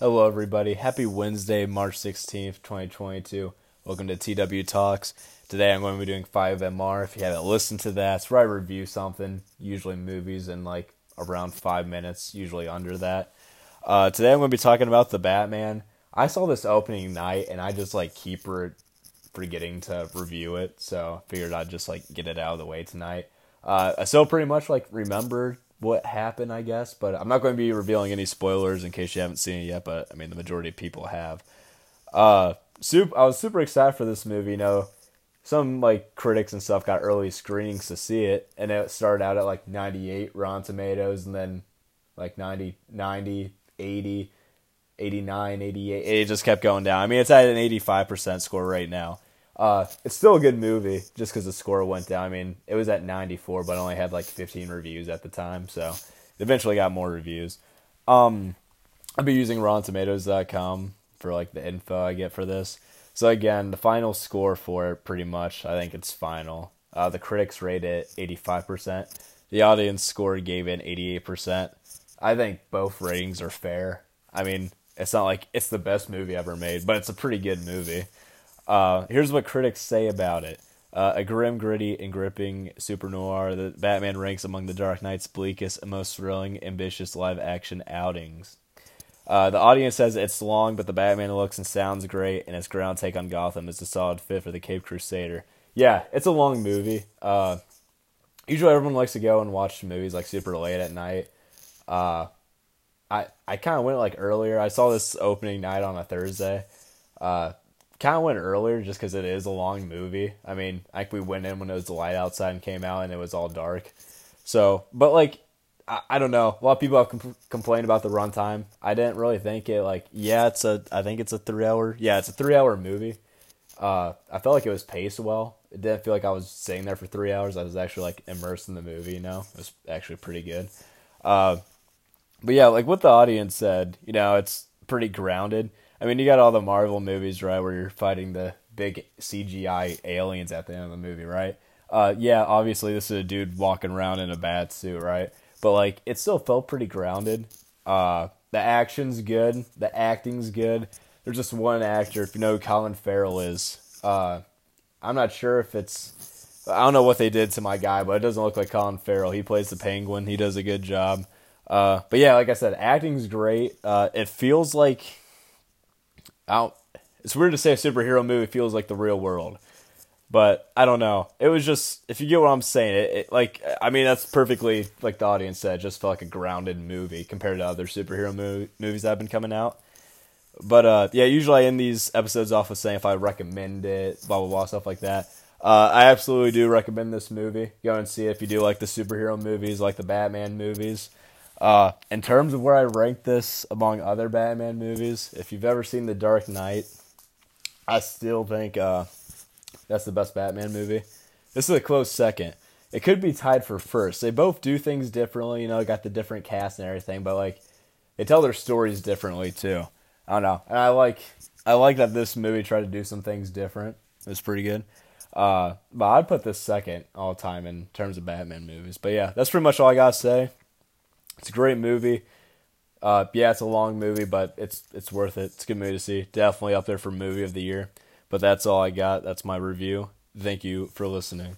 Hello, everybody. Happy Wednesday, March 16th, 2022. Welcome to TW Talks. Today I'm going to be doing 5MR. If you haven't listened to that, it's where I review something, usually movies, in like around five minutes, usually under that. Uh, today I'm going to be talking about The Batman. I saw this opening night and I just like keep forgetting to review it, so I figured I'd just like get it out of the way tonight. Uh, I still pretty much like remember what happened, I guess. But I'm not going to be revealing any spoilers in case you haven't seen it yet. But I mean, the majority of people have. Uh, I was super excited for this movie. You know, some like critics and stuff got early screenings to see it, and it started out at like 98 Rotten Tomatoes, and then like 90, 90, 80, 89, 88. It just kept going down. I mean, it's at an 85% score right now. Uh, it's still a good movie just because the score went down. I mean, it was at 94, but I only had like 15 reviews at the time, so it eventually got more reviews. Um, I'll be using RottenTomatoes.com for like the info I get for this. So again, the final score for it, pretty much, I think it's final. Uh, the critics rate it 85%. The audience score gave it 88%. I think both ratings are fair. I mean, it's not like it's the best movie ever made, but it's a pretty good movie. Uh, here's what critics say about it. Uh, a grim, gritty, and gripping super noir, the Batman ranks among the Dark Knight's bleakest and most thrilling, ambitious live action outings. Uh, the audience says it's long, but the Batman looks and sounds great, and its ground take on Gotham is a solid fit for the Caped Crusader. Yeah, it's a long movie. Uh, usually, everyone likes to go and watch movies like super late at night. Uh, I I kind of went like earlier. I saw this opening night on a Thursday. Kind of went earlier just because it is a long movie. I mean, like we went in when it was the light outside and came out and it was all dark. So, but like, I, I don't know. A lot of people have compl- complained about the runtime. I didn't really think it like, yeah, it's a, I think it's a three hour, yeah, it's a three hour movie. Uh, I felt like it was paced well. It didn't feel like I was sitting there for three hours. I was actually like immersed in the movie. You know, it was actually pretty good. Uh, but yeah, like what the audience said, you know, it's pretty grounded. I mean, you got all the Marvel movies, right, where you're fighting the big CGI aliens at the end of the movie, right? Uh, yeah, obviously this is a dude walking around in a bad suit, right? But like, it still felt pretty grounded. Uh, the action's good, the acting's good. There's just one actor, if you know who Colin Farrell is. Uh, I'm not sure if it's, I don't know what they did to my guy, but it doesn't look like Colin Farrell. He plays the Penguin. He does a good job. Uh, but yeah, like I said, acting's great. Uh, it feels like out. It's weird to say a superhero movie feels like the real world, but I don't know. It was just if you get what I'm saying, it, it like I mean that's perfectly like the audience said. Just felt like a grounded movie compared to other superhero movie, movies that have been coming out. But uh, yeah, usually I end these episodes off with saying if I recommend it, blah blah blah stuff like that. Uh, I absolutely do recommend this movie. Go and see it if you do like the superhero movies, like the Batman movies. Uh, in terms of where I rank this among other Batman movies, if you've ever seen The Dark Knight, I still think uh, that's the best Batman movie. This is a close second. It could be tied for first. They both do things differently, you know, got the different cast and everything, but like they tell their stories differently too. I don't know, and I like I like that this movie tried to do some things different. It's pretty good. Uh, but I'd put this second all time in terms of Batman movies. But yeah, that's pretty much all I gotta say. It's a great movie. Uh, yeah, it's a long movie, but it's it's worth it. It's a good movie to see. Definitely up there for movie of the year. But that's all I got. That's my review. Thank you for listening.